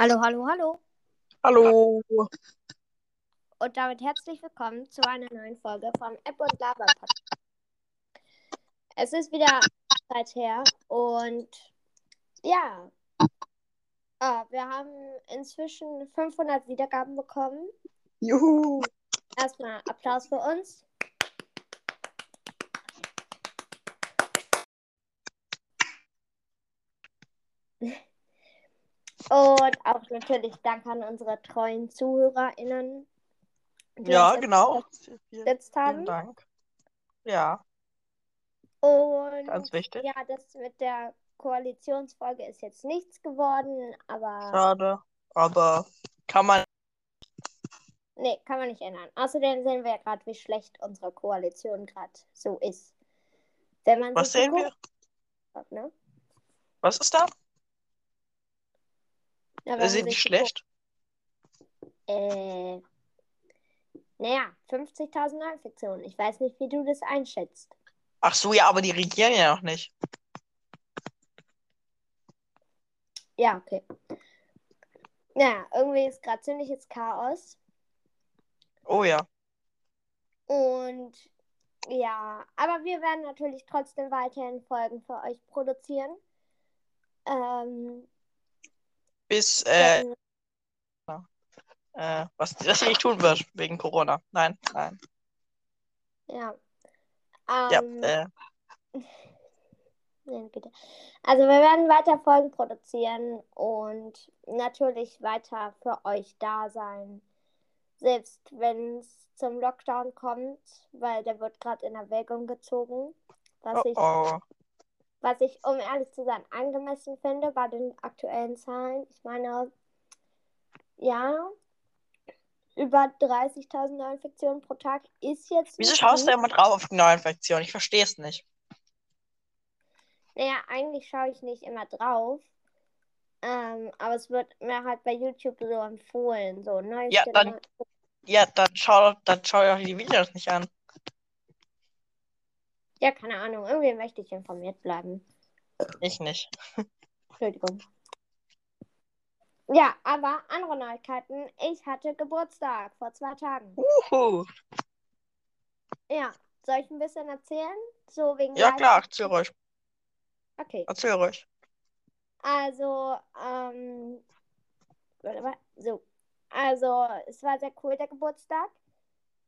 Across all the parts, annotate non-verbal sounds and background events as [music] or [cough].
Hallo, hallo, hallo. Hallo. Und damit herzlich willkommen zu einer neuen Folge vom App und Lava Podcast. Es ist wieder Zeit her und ja, äh, wir haben inzwischen 500 Wiedergaben bekommen. Juhu. Erstmal Applaus für uns. Und auch natürlich Dank an unsere treuen ZuhörerInnen, die Ja, genau. Vielen, unterstützt vielen haben. Dank. Ja, Und ganz wichtig. ja, das mit der Koalitionsfolge ist jetzt nichts geworden, aber Schade. Aber kann man. nee, kann man nicht ändern. Außerdem sehen wir ja gerade, wie schlecht unsere Koalition gerade so ist. Wenn man Was sehen wir? Ko- Ne? Was ist da? Ja, sind die schlecht. Äh, naja, 50.000 Neuinfektionen. Ich weiß nicht, wie du das einschätzt. Ach so, ja, aber die regieren ja noch nicht. Ja, okay. Naja, irgendwie ist gerade ziemliches Chaos. Oh ja. Und ja, aber wir werden natürlich trotzdem weiterhin Folgen für euch produzieren. Ähm, Bis, äh, äh, was, [laughs] sie nicht tun wird, wegen Corona. Nein, nein. ja. Ja, Ähm, äh, nein, bitte. Also wir werden weiter Folgen produzieren und natürlich weiter für euch da sein. Selbst wenn es zum Lockdown kommt, weil der wird gerade in Erwägung gezogen. Was oh, ich oh. Was ich, um ehrlich zu sein, angemessen finde bei den aktuellen Zahlen. Ich meine, ja, über 30.000 Neuinfektionen pro Tag ist jetzt Wieso schaust du immer drauf auf die Neuinfektion? Ich verstehe es nicht. Naja, eigentlich schaue ich nicht immer drauf. Ähm, aber es wird mir halt bei YouTube so empfohlen. So neueste Ja, dann- Neu- Ja, dann schau, dann schau dir auch die Videos nicht an. Ja, keine Ahnung. Irgendwie möchte ich informiert bleiben. Ich nicht. Entschuldigung. Ja, aber andere Neuigkeiten. Ich hatte Geburtstag vor zwei Tagen. Uhu. Ja, soll ich ein bisschen erzählen? So wegen Ja, klar, erzähl ruhig. Okay, Erzähl ruhig. also, ähm, warte mal, so. Also, es war sehr cool, der Geburtstag.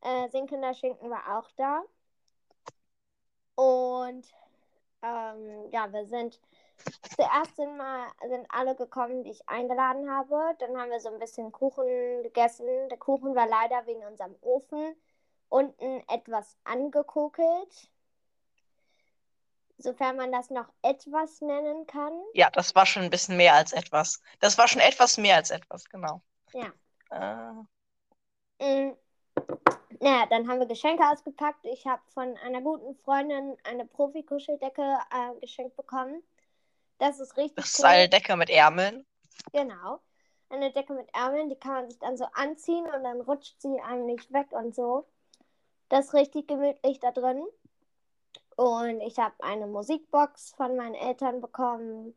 Äh, Sinkender Schinken war auch da. Und, ähm, ja, wir sind, zuerst sind mal, sind alle gekommen, die ich eingeladen habe. Dann haben wir so ein bisschen Kuchen gegessen. Der Kuchen war leider wegen unserem Ofen unten etwas angekokelt. Sofern man das noch etwas nennen kann. Ja, das war schon ein bisschen mehr als etwas. Das war schon etwas mehr als etwas, genau. Ja. Äh. Naja, dann haben wir Geschenke ausgepackt. Ich habe von einer guten Freundin eine Profi-Kuscheldecke äh, geschenkt bekommen. Das ist richtig das ist cool. eine Decke mit Ärmeln. Genau. Eine Decke mit Ärmeln, die kann man sich dann so anziehen und dann rutscht sie einem nicht weg und so. Das ist richtig gemütlich da drin. Und ich habe eine Musikbox von meinen Eltern bekommen.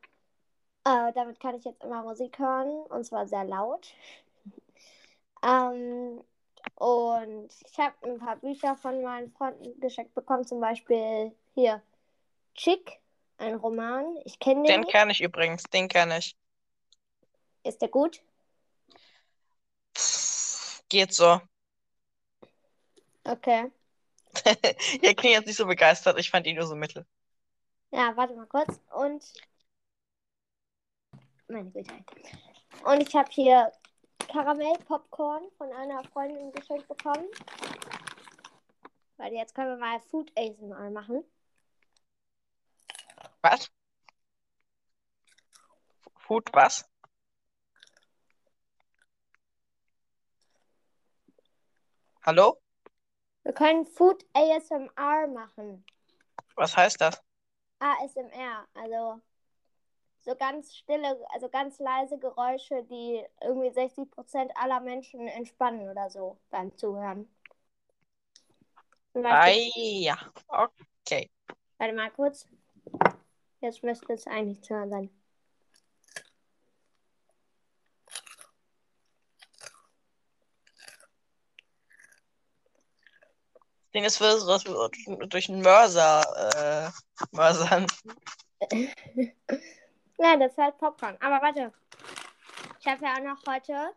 Äh, damit kann ich jetzt immer Musik hören und zwar sehr laut. [laughs] ähm, und ich habe ein paar Bücher von meinen Freunden geschenkt bekommen, zum Beispiel hier Chick, ein Roman. Ich kenne den Den nicht. kenne ich übrigens, den kenne ich. Ist der gut? Pff, Geht so. [laughs] Okay. Ihr klingt jetzt nicht so begeistert, ich fand ihn nur so mittel. Ja, warte mal kurz. Und. Meine Güte. Und ich habe hier Karamell-Popcorn von einer Freundin geschenkt bekommen. Weil jetzt können wir mal Food ASMR machen. Was? Food, was? Hallo? Wir können Food ASMR machen. Was heißt das? ASMR, also so ganz stille, also ganz leise Geräusche, die irgendwie 60 Prozent aller Menschen entspannen oder so beim Zuhören. Ah, ja, okay. Warte mal kurz. Jetzt müsste es eigentlich zu hören sein. Ding ist, würde sowas durch einen Mörser äh, mörsern. [laughs] Ja, das ist halt Popcorn. Aber warte. Ich habe ja auch noch heute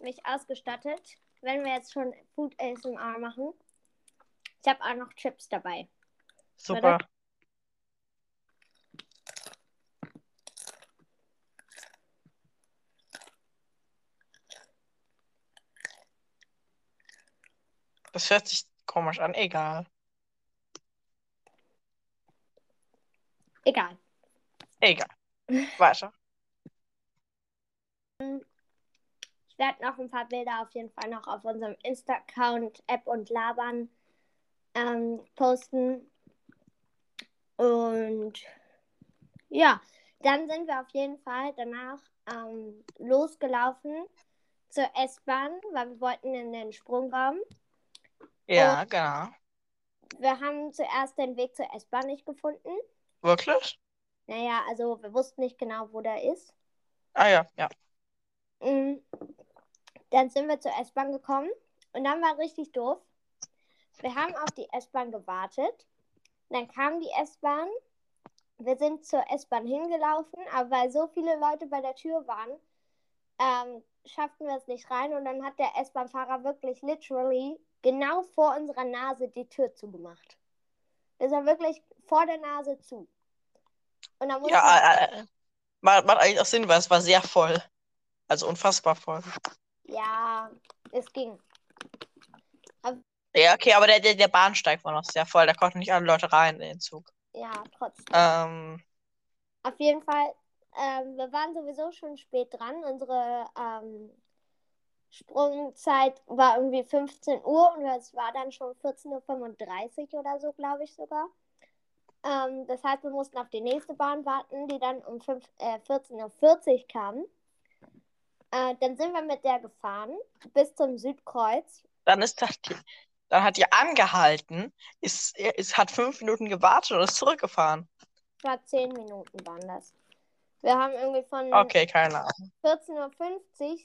mich ausgestattet, wenn wir jetzt schon Food ASMR machen. Ich habe auch noch Chips dabei. Super. Warte. Das hört sich komisch an, egal. Egal. Egal. Weiter. Ich werde noch ein paar Bilder auf jeden Fall noch auf unserem Insta-Account App und Labern ähm, posten. Und ja, dann sind wir auf jeden Fall danach ähm, losgelaufen zur S-Bahn, weil wir wollten in den Sprungraum. Ja, genau. Wir haben zuerst den Weg zur S-Bahn nicht gefunden. Wirklich? Naja, also wir wussten nicht genau, wo der ist. Ah ja, ja. Mm. Dann sind wir zur S-Bahn gekommen und dann war richtig doof. Wir haben auf die S-Bahn gewartet. Dann kam die S-Bahn. Wir sind zur S-Bahn hingelaufen, aber weil so viele Leute bei der Tür waren, ähm, schafften wir es nicht rein. Und dann hat der S-Bahn-Fahrer wirklich literally genau vor unserer Nase die Tür zugemacht. Das war wirklich vor der Nase zu. Und dann Ja, äh, äh, macht, macht eigentlich auch Sinn, weil es war sehr voll. Also unfassbar voll. Ja, es ging. Ja, okay, aber der, der, der Bahnsteig war noch sehr voll. Da konnten nicht alle Leute rein in den Zug. Ja, trotzdem. Ähm, Auf jeden Fall, ähm, wir waren sowieso schon spät dran. Unsere ähm, Sprungzeit war irgendwie 15 Uhr und es war dann schon 14.35 Uhr oder so, glaube ich sogar. Ähm, das heißt, wir mussten auf die nächste Bahn warten, die dann um 5, äh, 14.40 Uhr kam. Äh, dann sind wir mit der gefahren bis zum Südkreuz. dann ist das, die- dann hat die angehalten, ist, ist, hat fünf Minuten gewartet und ist zurückgefahren. War 10 Minuten waren das. Wir haben irgendwie von Okay, keine Ahnung. 14.50 Uhr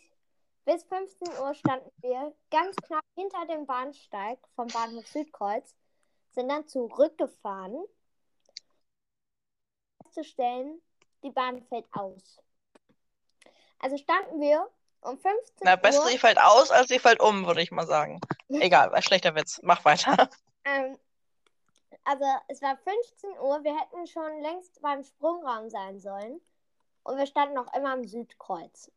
bis 15 Uhr standen wir ganz knapp hinter dem Bahnsteig vom Bahnhof Südkreuz, sind dann zurückgefahren, festzustellen, die Bahn fällt aus. Also standen wir um 15 Na, besser Uhr. sie fällt aus, als sie fällt um, würde ich mal sagen. [laughs] Egal, war schlechter Witz. Mach weiter. Ähm, also es war 15 Uhr, wir hätten schon längst beim Sprungraum sein sollen. Und wir standen noch immer am Südkreuz.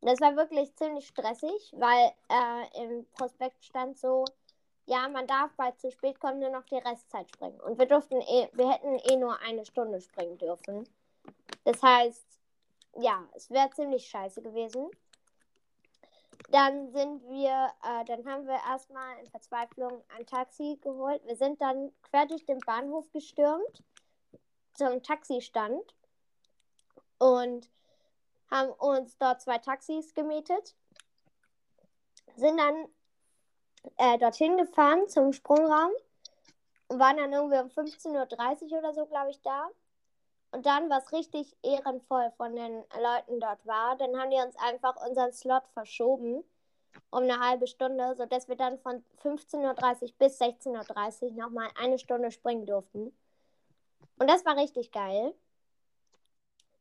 Und das war wirklich ziemlich stressig, weil äh, im Prospekt stand so, ja, man darf bei zu spät kommen nur noch die Restzeit springen. Und wir durften eh, wir hätten eh nur eine Stunde springen dürfen. Das heißt, ja, es wäre ziemlich scheiße gewesen. Dann sind wir, äh, dann haben wir erstmal in Verzweiflung ein Taxi geholt. Wir sind dann quer durch den Bahnhof gestürmt zum Taxistand und haben uns dort zwei Taxis gemietet. Sind dann äh, dorthin gefahren zum Sprungraum und waren dann irgendwie um 15.30 Uhr oder so, glaube ich, da. Und dann, was richtig ehrenvoll von den Leuten dort war, dann haben die uns einfach unseren Slot verschoben um eine halbe Stunde, sodass wir dann von 15.30 Uhr bis 16.30 Uhr nochmal eine Stunde springen durften. Und das war richtig geil.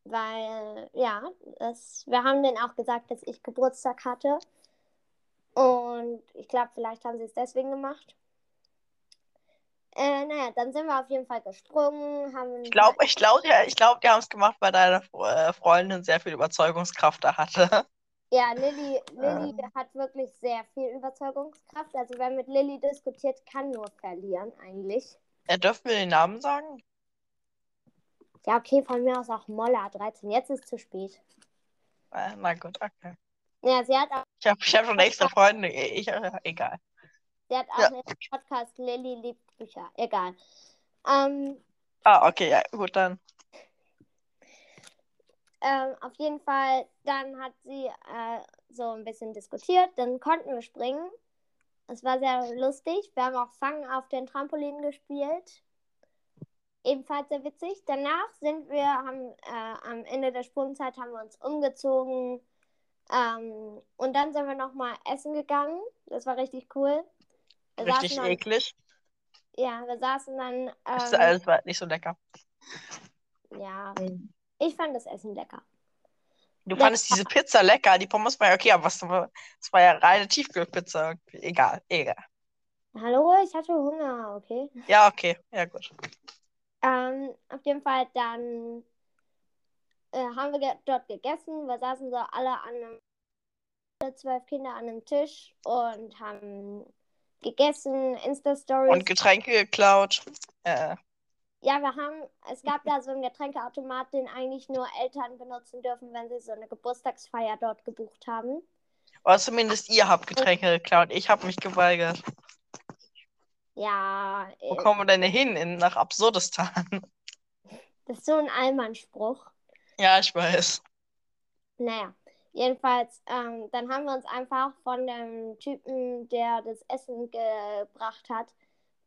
Weil, ja, das, wir haben denen auch gesagt, dass ich Geburtstag hatte. Und ich glaube, vielleicht haben sie es deswegen gemacht. Äh, naja, dann sind wir auf jeden Fall gesprungen, haben Ich glaube, ich glaube, ja, ich glaube, die haben es gemacht, weil deine äh, Freundin sehr viel Überzeugungskraft da hatte. [laughs] Ja, Lilly, Lilly Ähm. hat wirklich sehr viel Überzeugungskraft. Also wer mit Lilly diskutiert, kann nur verlieren eigentlich. Äh, dürfen wir den Namen sagen? Ja, okay, von mir aus auch Molla 13. Jetzt ist zu spät. Äh, na gut, okay. Ja, sie hat auch, Ich habe hab schon extra Freunde. Ich, äh, egal. sie hat auch Ja. einen Podcast Lilly liebt Bücher. Egal. Ähm, Ah, okay, ja, gut, dann. ähm, auf jeden Fall, dann hat sie äh, so ein bisschen diskutiert. Dann konnten wir springen. Es war sehr lustig. Wir haben auch Fangen auf den Trampolinen gespielt. Ebenfalls sehr witzig. Danach sind wir, haben äh, am Ende der Sprungzeit haben wir uns umgezogen. Ähm, und dann sind wir nochmal essen gegangen. Das war richtig cool. Wir Richtig dann- eklig. Ja, wir saßen dann. Das, Ähm, das war nicht so lecker. ja, ich fand das Essen lecker. Du Lecker. fandest diese Pizza lecker, die Pommes war ja okay, aber was, das war ja reine Tiefkühlpizza. Egal, egal. Hallo, ich hatte Hunger, okay. Ja, okay, ja gut. Ähm, auf jeden Fall dann äh, haben wir ge dort gegessen. Wir saßen so alle an einem, alle zwölf Kinder an einem Tisch und haben gegessen, Insta-Stories. Und Getränke geklaut. Äh, Ja, wir haben, es gab da so einen Getränkeautomat, den eigentlich nur Eltern benutzen dürfen, wenn sie so eine Geburtstagsfeier dort gebucht haben. oder zumindest ihr habt Getränke geklaut. Ich habe mich geweigert. Ja, Wo äh, kommen wir denn hin? In, nach Absurdistan. das ist so ein Allmannspruch. Ja, ich weiß. Naja, jedenfalls, ähm, dann haben wir uns einfach von dem Typen, der das Essen gebracht hat,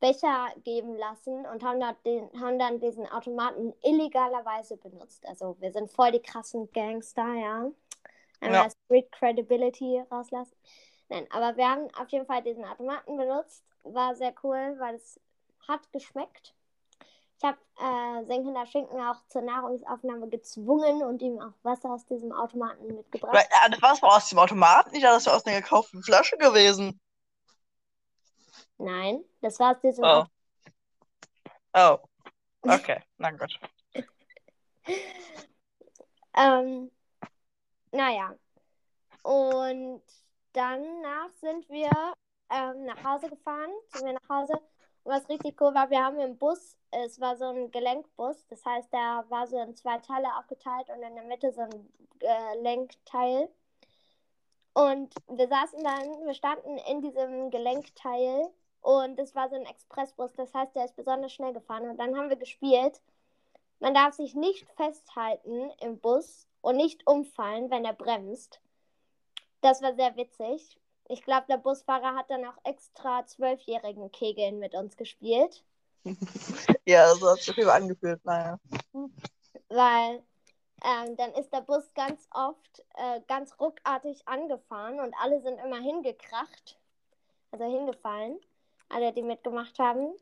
Becher geben lassen und haben, da den, haben dann diesen Automaten illegalerweise benutzt. Also wir sind voll die krassen Gangster, ja. Einmal Ja. Street Credibility rauslassen. Nein, aber wir haben auf jeden Fall diesen Automaten benutzt. War sehr cool, weil es hat geschmeckt. Ich habe äh, Senkender Schinken auch zur Nahrungsaufnahme gezwungen und ihm auch Wasser aus diesem Automaten mitgebracht. Weil, äh, Was war aus dem Automaten? Ich dachte, das war aus einer gekauften Flasche gewesen. Nein, das war aus diesem Oh. Oh. [laughs] Okay, na gut. Ähm, naja. Und danach sind wir ähm, nach Hause gefahren, sind wir nach Hause. Und was richtig cool war, wir haben im Bus, es war so ein Gelenkbus, das heißt, der war so in zwei Teile aufgeteilt und in der Mitte so ein Gelenkteil. Und wir saßen dann, wir standen in diesem Gelenkteil und es war so ein Expressbus, das heißt, der ist besonders schnell gefahren. Und dann haben wir gespielt. Man darf sich nicht festhalten im Bus und nicht umfallen, wenn er bremst. Das war sehr witzig. Ich glaube, der Busfahrer hat dann auch extra zwölfjährigen Kegeln mit uns gespielt, [laughs] Ja, so hat sich Fall angefühlt. Naja. weil ähm, dann ist der Bus ganz oft äh, ganz ruckartig angefahren und alle sind immer hingekracht, also hingefallen, alle, die mitgemacht haben.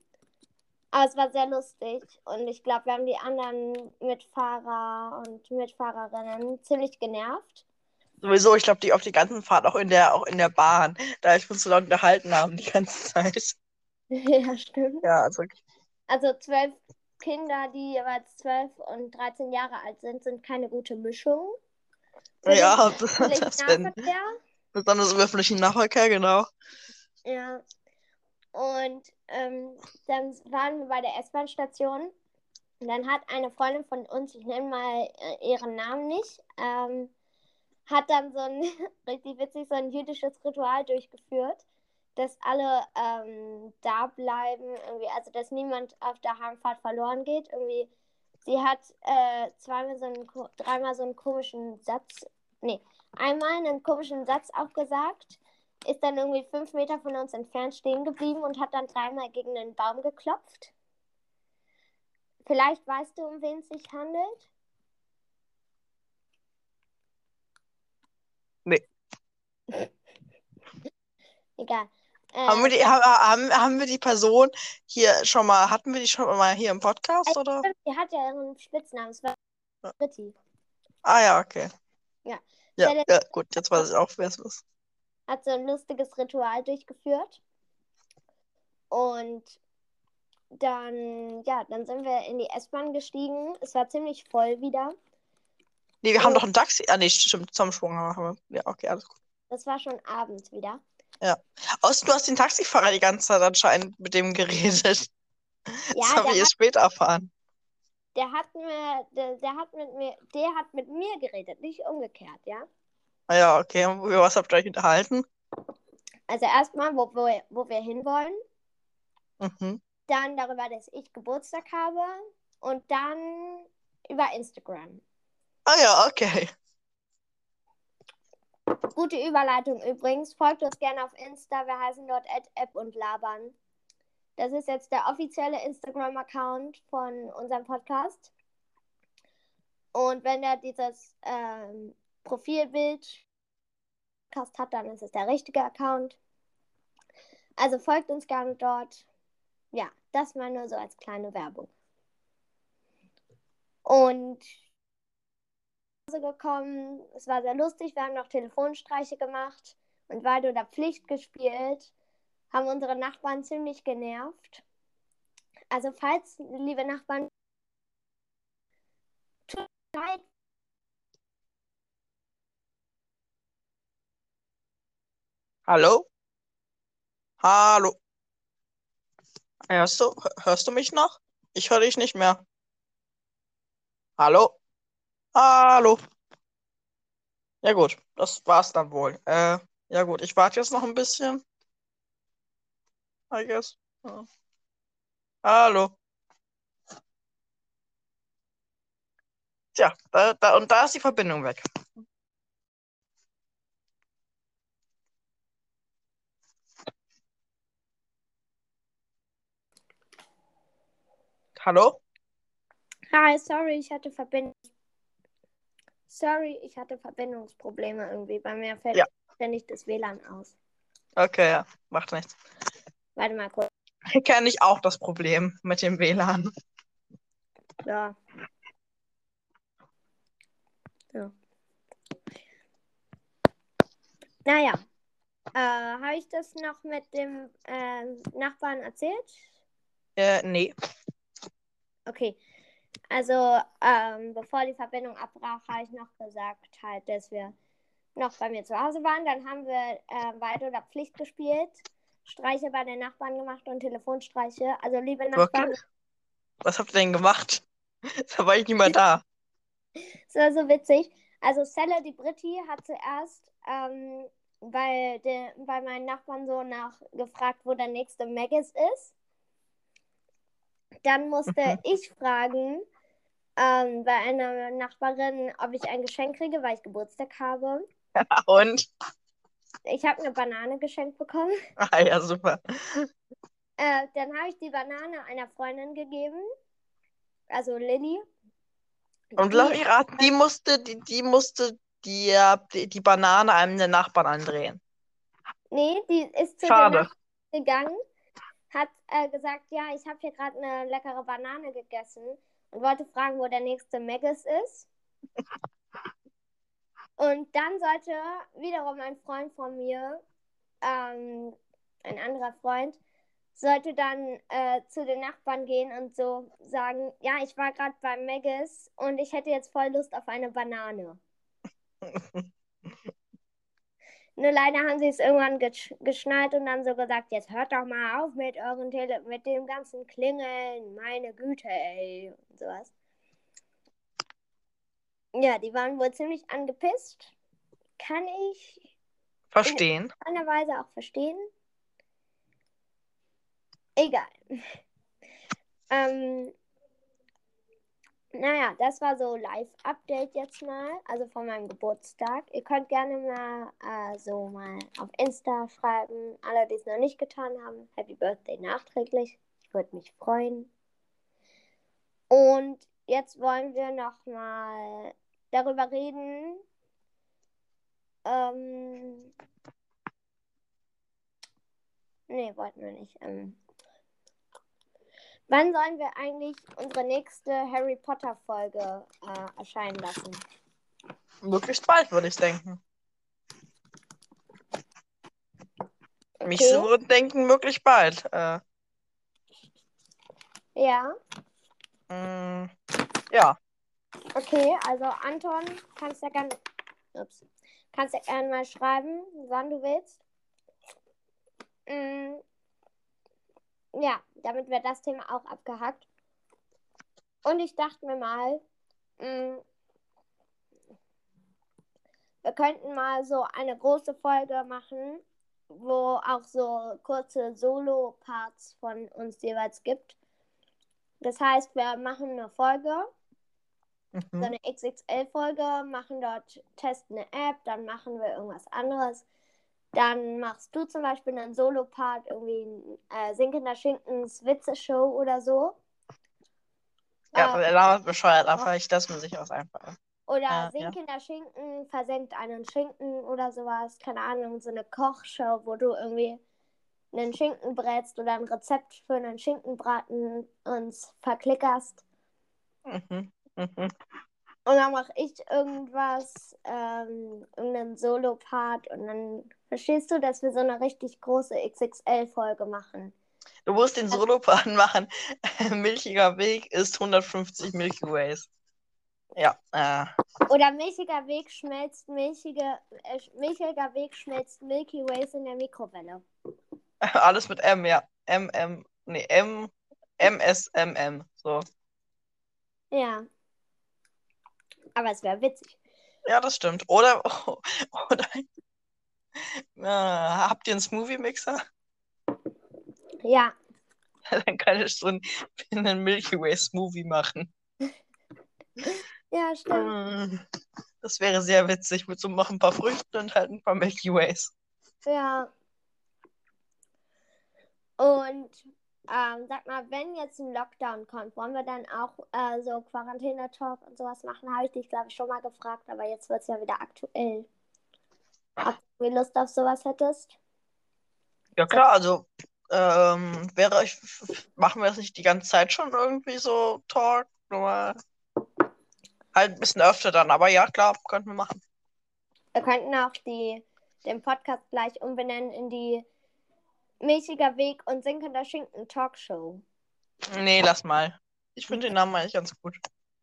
Aber es war sehr lustig und ich glaube, wir haben die anderen Mitfahrer und Mitfahrerinnen ziemlich genervt. Sowieso, ich glaube, die auf die ganzen Fahrt auch in der, auch in der Bahn, da ich uns so laut unterhalten haben die ganze Zeit. [laughs] ja, stimmt. Ja, also Also zwölf Kinder, die jeweils zwölf und 13 Jahre alt sind, sind keine gute Mischung. Für ja, [laughs] das wenn, besonders im öffentlichen Nahverkehr, genau. Ja. Und ähm, dann waren wir bei der S-Bahn-Station. Und dann hat eine Freundin von uns, ich nenne mal äh, ihren Namen nicht, ähm, hat dann so ein, [laughs] richtig witzig, so ein jüdisches Ritual durchgeführt, dass alle ähm, da bleiben, irgendwie, also dass niemand auf der Heimfahrt verloren geht. Irgendwie, sie hat äh, zweimal so einen, dreimal so einen komischen Satz, nee, einmal einen komischen Satz aufgesagt ist dann irgendwie fünf Meter von uns entfernt stehen geblieben und hat dann dreimal gegen den Baum geklopft. Vielleicht weißt du, um wen es sich handelt? Nee. Egal. Äh, Haben wir die, ha- haben, haben wir die Person hier schon mal, hatten wir die schon mal hier im Podcast, oder? die hat ja ihren Spitznamen, es war. Britti. Ah ja, okay. Ja. Ja, Ja, ja, gut, jetzt weiß ich auch, wer es ist. Hat so ein lustiges Ritual durchgeführt. Und dann, ja, dann sind wir in die S-Bahn gestiegen. Es war ziemlich voll wieder. Nee, wir haben Oh. doch ein Taxi. Ah, nee, stimmt, Zusammensprung haben wir. Ja, okay, alles gut. Das war schon abends wieder. Außer du hast den Taxifahrer die ganze Zeit anscheinend mit dem geredet. Ja, das haben wir der erst später erfahren. Der hat mir, der, der hat mit mir, der hat mit mir geredet, nicht umgekehrt, ja. Ah ja, okay. Und über was habt ihr euch unterhalten? Also erstmal, wo, wo, wo wir hinwollen, Mhm. dann darüber, dass ich Geburtstag habe und dann über Instagram. Ah ja, okay. Gute Überleitung übrigens. Folgt uns gerne auf Insta. Wir heißen dort App und labern. Das ist jetzt der offizielle Instagram-Account von unserem Podcast. Und wenn der dieses ähm, Profilbild hat, dann ist es der richtige Account. Also folgt uns gerne dort. ja, das mal nur so als kleine Werbung. Und gekommen, es war sehr lustig, wir haben noch Telefonstreiche gemacht und weil du da Pflicht gespielt, haben unsere Nachbarn ziemlich genervt. Also falls, liebe Nachbarn, tut leid, Hallo? Hallo? Hörst du, hörst du mich noch? Ich höre dich nicht mehr. Hallo? Hallo? Ja gut, das war's dann wohl. Äh, ja gut, ich warte jetzt noch ein bisschen. I guess. Ja. Hallo? Tja, da, da, und da ist die Verbindung weg. Hallo? Hi, sorry, ich hatte Verbindung. Sorry, ich hatte Verbindungsprobleme irgendwie. Bei mir fällt Ja. ständig das WLAN aus. Okay, ja, macht nichts. Warte mal kurz. [laughs] Kenne ich auch das Problem mit dem WLAN. Ja. ja. Naja. Äh, Habe ich das noch mit dem äh, Nachbarn erzählt? Äh, nee. Okay. Also, ähm, bevor die Verbindung abbrach, habe ich noch gesagt, halt, dass wir noch bei mir zu Hause waren. Dann haben wir äh, Weit oder Pflicht gespielt, Streiche bei den Nachbarn gemacht und Telefonstreiche. Also, liebe Nachbarn, Wirklich? Was habt ihr denn gemacht? [laughs] Da war ich nicht mehr da. es war so witzig. Also, Celle, die Britti, hat zuerst ähm, bei, de, bei meinen Nachbarn so nach gefragt, wo der nächste Maggis ist. Dann musste Mhm. ich fragen ähm, bei einer Nachbarin, ob ich ein Geschenk kriege, weil ich Geburtstag habe. [laughs] Und? Ich habe eine Banane geschenkt bekommen. [laughs] Ah ja, super. Äh, dann habe ich die Banane einer Freundin gegeben. Also Lilly. Und lass mich raten, die musste, die, die musste die, die, die Banane einem der Nachbarn andrehen. Nee, die ist zu Schade. Gegangen, hat äh, gesagt, ja, ich habe hier gerade eine leckere Banane gegessen und wollte fragen, wo der nächste Maggis ist. Und dann sollte wiederum ein Freund von mir, ähm, ein anderer Freund, sollte dann äh, zu den Nachbarn gehen und so sagen, ja, ich war gerade beim Maggis und ich hätte jetzt voll Lust auf eine Banane. [laughs] Nur leider haben sie es irgendwann gesch geschnallt und dann so gesagt, jetzt hört doch mal auf mit euren Tele mit dem ganzen Klingeln, meine Güte, ey, und sowas. Ja, die waren wohl ziemlich angepisst. Kann ich Verstehen. in einer Weise auch verstehen. Egal. [laughs] ähm, naja, das war so Live-Update jetzt mal, also von meinem Geburtstag. Ihr könnt gerne mal äh, so mal auf Insta schreiben, alle, die es noch nicht getan haben. Happy Birthday nachträglich. Ich würde mich freuen. Und jetzt wollen wir noch mal darüber reden. Ähm, nee, wollten wir nicht. Ähm, wann sollen wir eigentlich unsere nächste Harry Potter Folge äh, erscheinen lassen? Möglichst bald, würde ich denken. Mich so denken, möglichst bald. Äh, Ja, mh, ja. okay, also Anton, kannst ja gerne, ups, kannst ja gerne mal schreiben, wann du willst. Mm, ja, damit wird das Thema auch abgehackt. Und ich dachte mir mal, mm, wir könnten mal so eine große Folge machen, wo auch so kurze Solo-Parts von uns jeweils gibt. Das heißt, wir machen eine Folge, so Mhm. eine XXL-Folge, machen dort, testen eine App, dann machen wir irgendwas anderes. Dann machst du zum Beispiel einen Solo-Part, irgendwie äh, Sinkender Schinkens Witze-Show oder so. Ja, Äh, der Name ist bescheuert, aber ich lasse mir sicher was einfallen. Oder Äh, ja. Sinkender Schinken versenkt einen Schinken oder sowas. Keine Ahnung, so eine Kochshow, wo du irgendwie einen Schinken brätst oder ein Rezept für einen Schinkenbraten uns verklickerst. Mhm. Mhm. Und dann mache ich irgendwas, ähm, irgendeinen Solo-Part und dann verstehst du, dass wir so eine richtig große XXL-Folge machen. Du musst den Solopart [laughs] machen. Milchiger Weg ist 150 Milky Ways. Ja, äh, Oder milchiger Weg schmelzt milchige, äh, milchiger Weg schmelzt Milky Ways in der Mikrowelle. [laughs] alles mit M, ja. M, M, nee, M, M, S, M, M. So. Ja. Aber es wäre witzig. Ja, das stimmt. Oder, [laughs] oder [laughs] äh, habt ihr einen Smoothie-Mixer? Ja. [laughs] Dann kann ich so einen, [laughs] einen Milky Way Smoothie machen. Ja, stimmt. Mm, Das wäre sehr witzig mit so noch ein paar Früchten und halt ein paar Milky Ways. Ja. Und ähm, sag mal, wenn jetzt ein Lockdown kommt, wollen wir dann auch äh, so Quarantäne-Talk und sowas machen? Habe ich dich, glaube ich, schon mal gefragt, aber jetzt wird es ja wieder aktuell. Ob du Lust auf sowas hättest? Ja klar, also ähm, wäre ich, machen wir das nicht die ganze Zeit schon irgendwie so Talk? Nur mal halt ein bisschen öfter dann, aber ja, klar, könnten wir machen. Wir könnten auch die, den Podcast gleich umbenennen in die Milchiger Weg und Sinkender Schinken Talkshow. Nee, lass mal. Ich finde den Namen eigentlich ganz gut.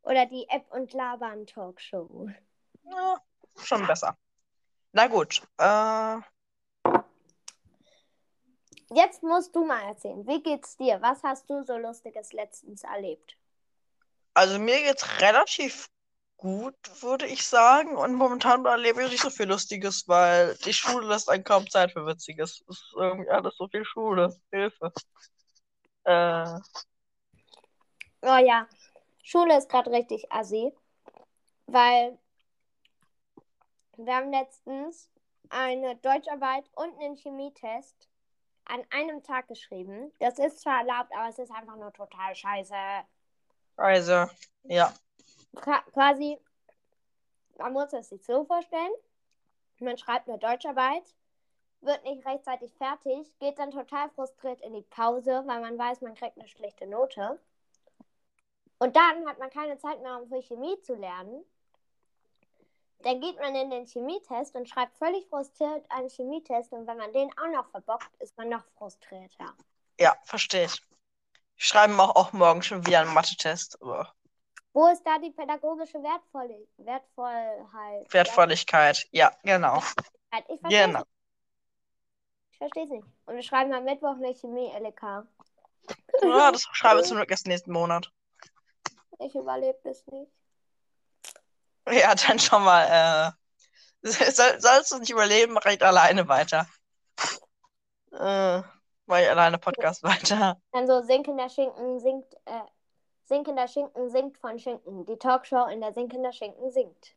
Oder die App und Labern Talkshow. Ja, schon besser. Na gut, äh, Jetzt musst du mal erzählen, wie geht's dir? Was hast du so Lustiges letztens erlebt? also mir geht's relativ gut, würde ich sagen. Und momentan erlebe ich nicht so viel Lustiges, weil die Schule lässt einen kaum Zeit für Witziges. Es ist irgendwie alles so viel Schule. Hilfe. Äh, Oh ja, Schule ist gerade richtig assi, weil wir haben letztens eine Deutscharbeit und einen Chemietest an einem Tag geschrieben. Das ist zwar erlaubt, aber es ist einfach nur total scheiße. also, ja. Qua- quasi, man muss es sich so vorstellen, man schreibt eine Deutscharbeit, wird nicht rechtzeitig fertig, geht dann total frustriert in die Pause, weil man weiß, man kriegt eine schlechte Note. Und dann hat man keine Zeit mehr, um für Chemie zu lernen. Dann geht man in den Chemietest und schreibt völlig frustriert einen Chemietest. Und wenn man den auch noch verbockt, ist man noch frustrierter. Ja, verstehe ich. Schreiben auch, auch morgen schon wieder einen Mathe-Test. Wo ist da die pädagogische Wertvoll Wertvollheit? Wertvolligkeit. Ja, genau. Wertvollheit? Ich verstehe Genau. Ich verstehe es nicht. Und wir schreiben am Mittwoch eine Chemie-LK. Ja, das schreibe ich zum Glück erst nächsten Monat. Ich überlebe das nicht. [laughs] Ja, dann schon mal. Äh, [laughs] soll, sollst du nicht überleben, ich alleine weiter. [laughs] Äh, mache ich alleine Podcast weiter. Dann so sinkender Schinken sinkt, äh, sinkender Schinken sinkt von Schinken. Die Talkshow, in der sinkender Schinken sinkt.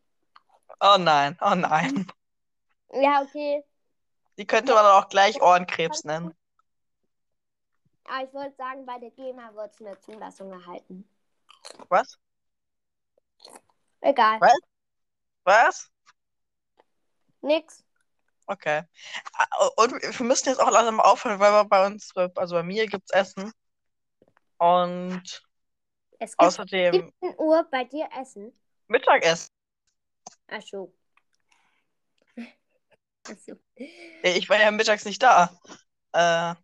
Oh nein, oh nein. Ja, okay. Die könnte man auch gleich Ohrenkrebs nennen. Aber ich wollte sagen, bei der GEMA wird es eine Zulassung erhalten. Was? Egal. Was? Was? Nix. Okay. Ah, Und wir müssen jetzt auch langsam aufhören, weil wir bei uns, also bei mir gibt's Essen. Und Es gibt außerdem 17 Uhr bei dir Essen. Mittagessen. Ach so. Ach so. Ich war ja mittags nicht da. Äh,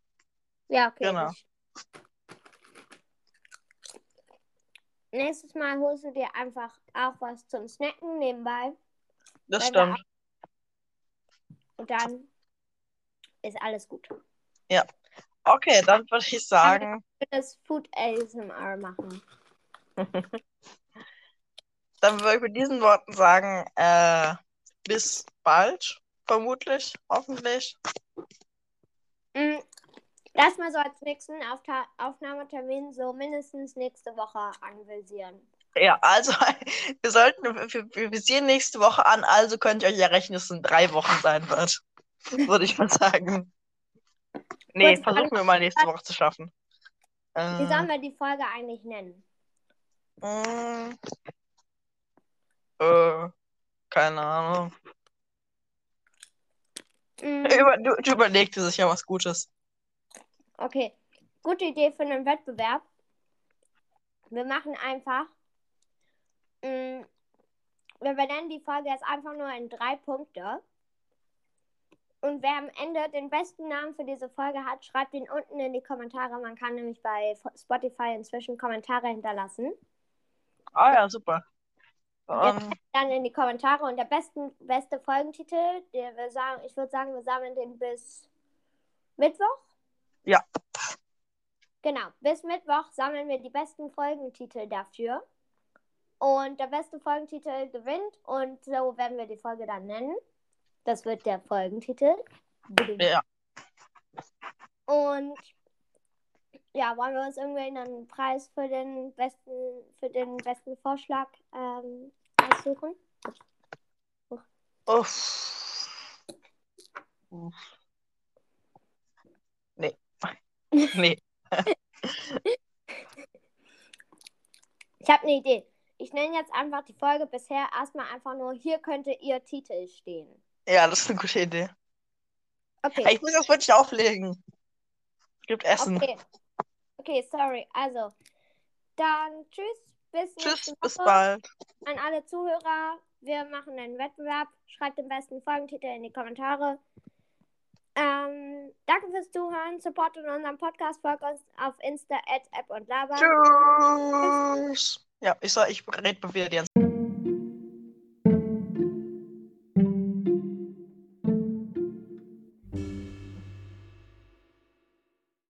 Ja, okay. Genau. Ich... Nächstes Mal holst du dir einfach auch was zum Snacken nebenbei. das stimmt. Und dann ist alles gut. Okay, dann würde ich sagen, Ich will das Food ASMR machen. [laughs] dann würde ich mit diesen Worten sagen, äh, bis bald, vermutlich, hoffentlich. Mm, Lass mal so als nächsten Aufta Aufnahmetermin so mindestens nächste Woche anvisieren. Ja, also [laughs] wir sollten, wir, wir visieren nächste Woche an, also könnt ihr euch ja rechnen, dass es in drei Wochen sein wird. [laughs] Würde ich mal sagen. Nee, Kurz versuchen wir mal nächste Woche zu schaffen. Wie sollen Äh, wir die Folge eigentlich nennen? mh, äh, keine Ahnung. Mm, Über, du, du überlegst dir sicher was Gutes. Okay, gute Idee für einen Wettbewerb. Wir machen einfach, mh, wir benennen die Folge jetzt einfach nur in drei Punkte. Und wer am Ende den besten Namen für diese Folge hat, schreibt ihn unten in die Kommentare. Man kann nämlich bei Spotify inzwischen Kommentare hinterlassen. Ah ja, super. Ja. Ähm, Dann in die Kommentare und der besten, beste Folgentitel, der wir sagen, ich würde sagen, wir sammeln den bis Mittwoch. Ja. Genau, bis Mittwoch sammeln wir die besten Folgentitel dafür. Und der beste Folgentitel gewinnt und so werden wir die Folge dann nennen. Das wird der Folgentitel. ja. Und ja, wollen wir uns irgendwie einen Preis für den besten, für den besten Vorschlag ähm, aussuchen? Uff. Uff. [laughs] Nee. Ich habe eine Idee. Ich nenne jetzt einfach die Folge bisher erstmal einfach nur, hier könnte ihr Titel stehen. Ja, das ist eine gute Idee. Okay. Ey, Ich muss das wirklich auflegen. Es gibt Essen. Okay. Okay, sorry. Also, dann tschüss. Bis Tschüss, bis bald. An alle Zuhörer. Wir machen einen Wettbewerb. Schreibt den besten Folgentitel in die Kommentare. Ähm, danke fürs Zuhören. Supportet unseren Podcast. Folgt uns auf Insta, App und Lava. Tschüss. Ja, ich sag, ich rede wieder jetzt.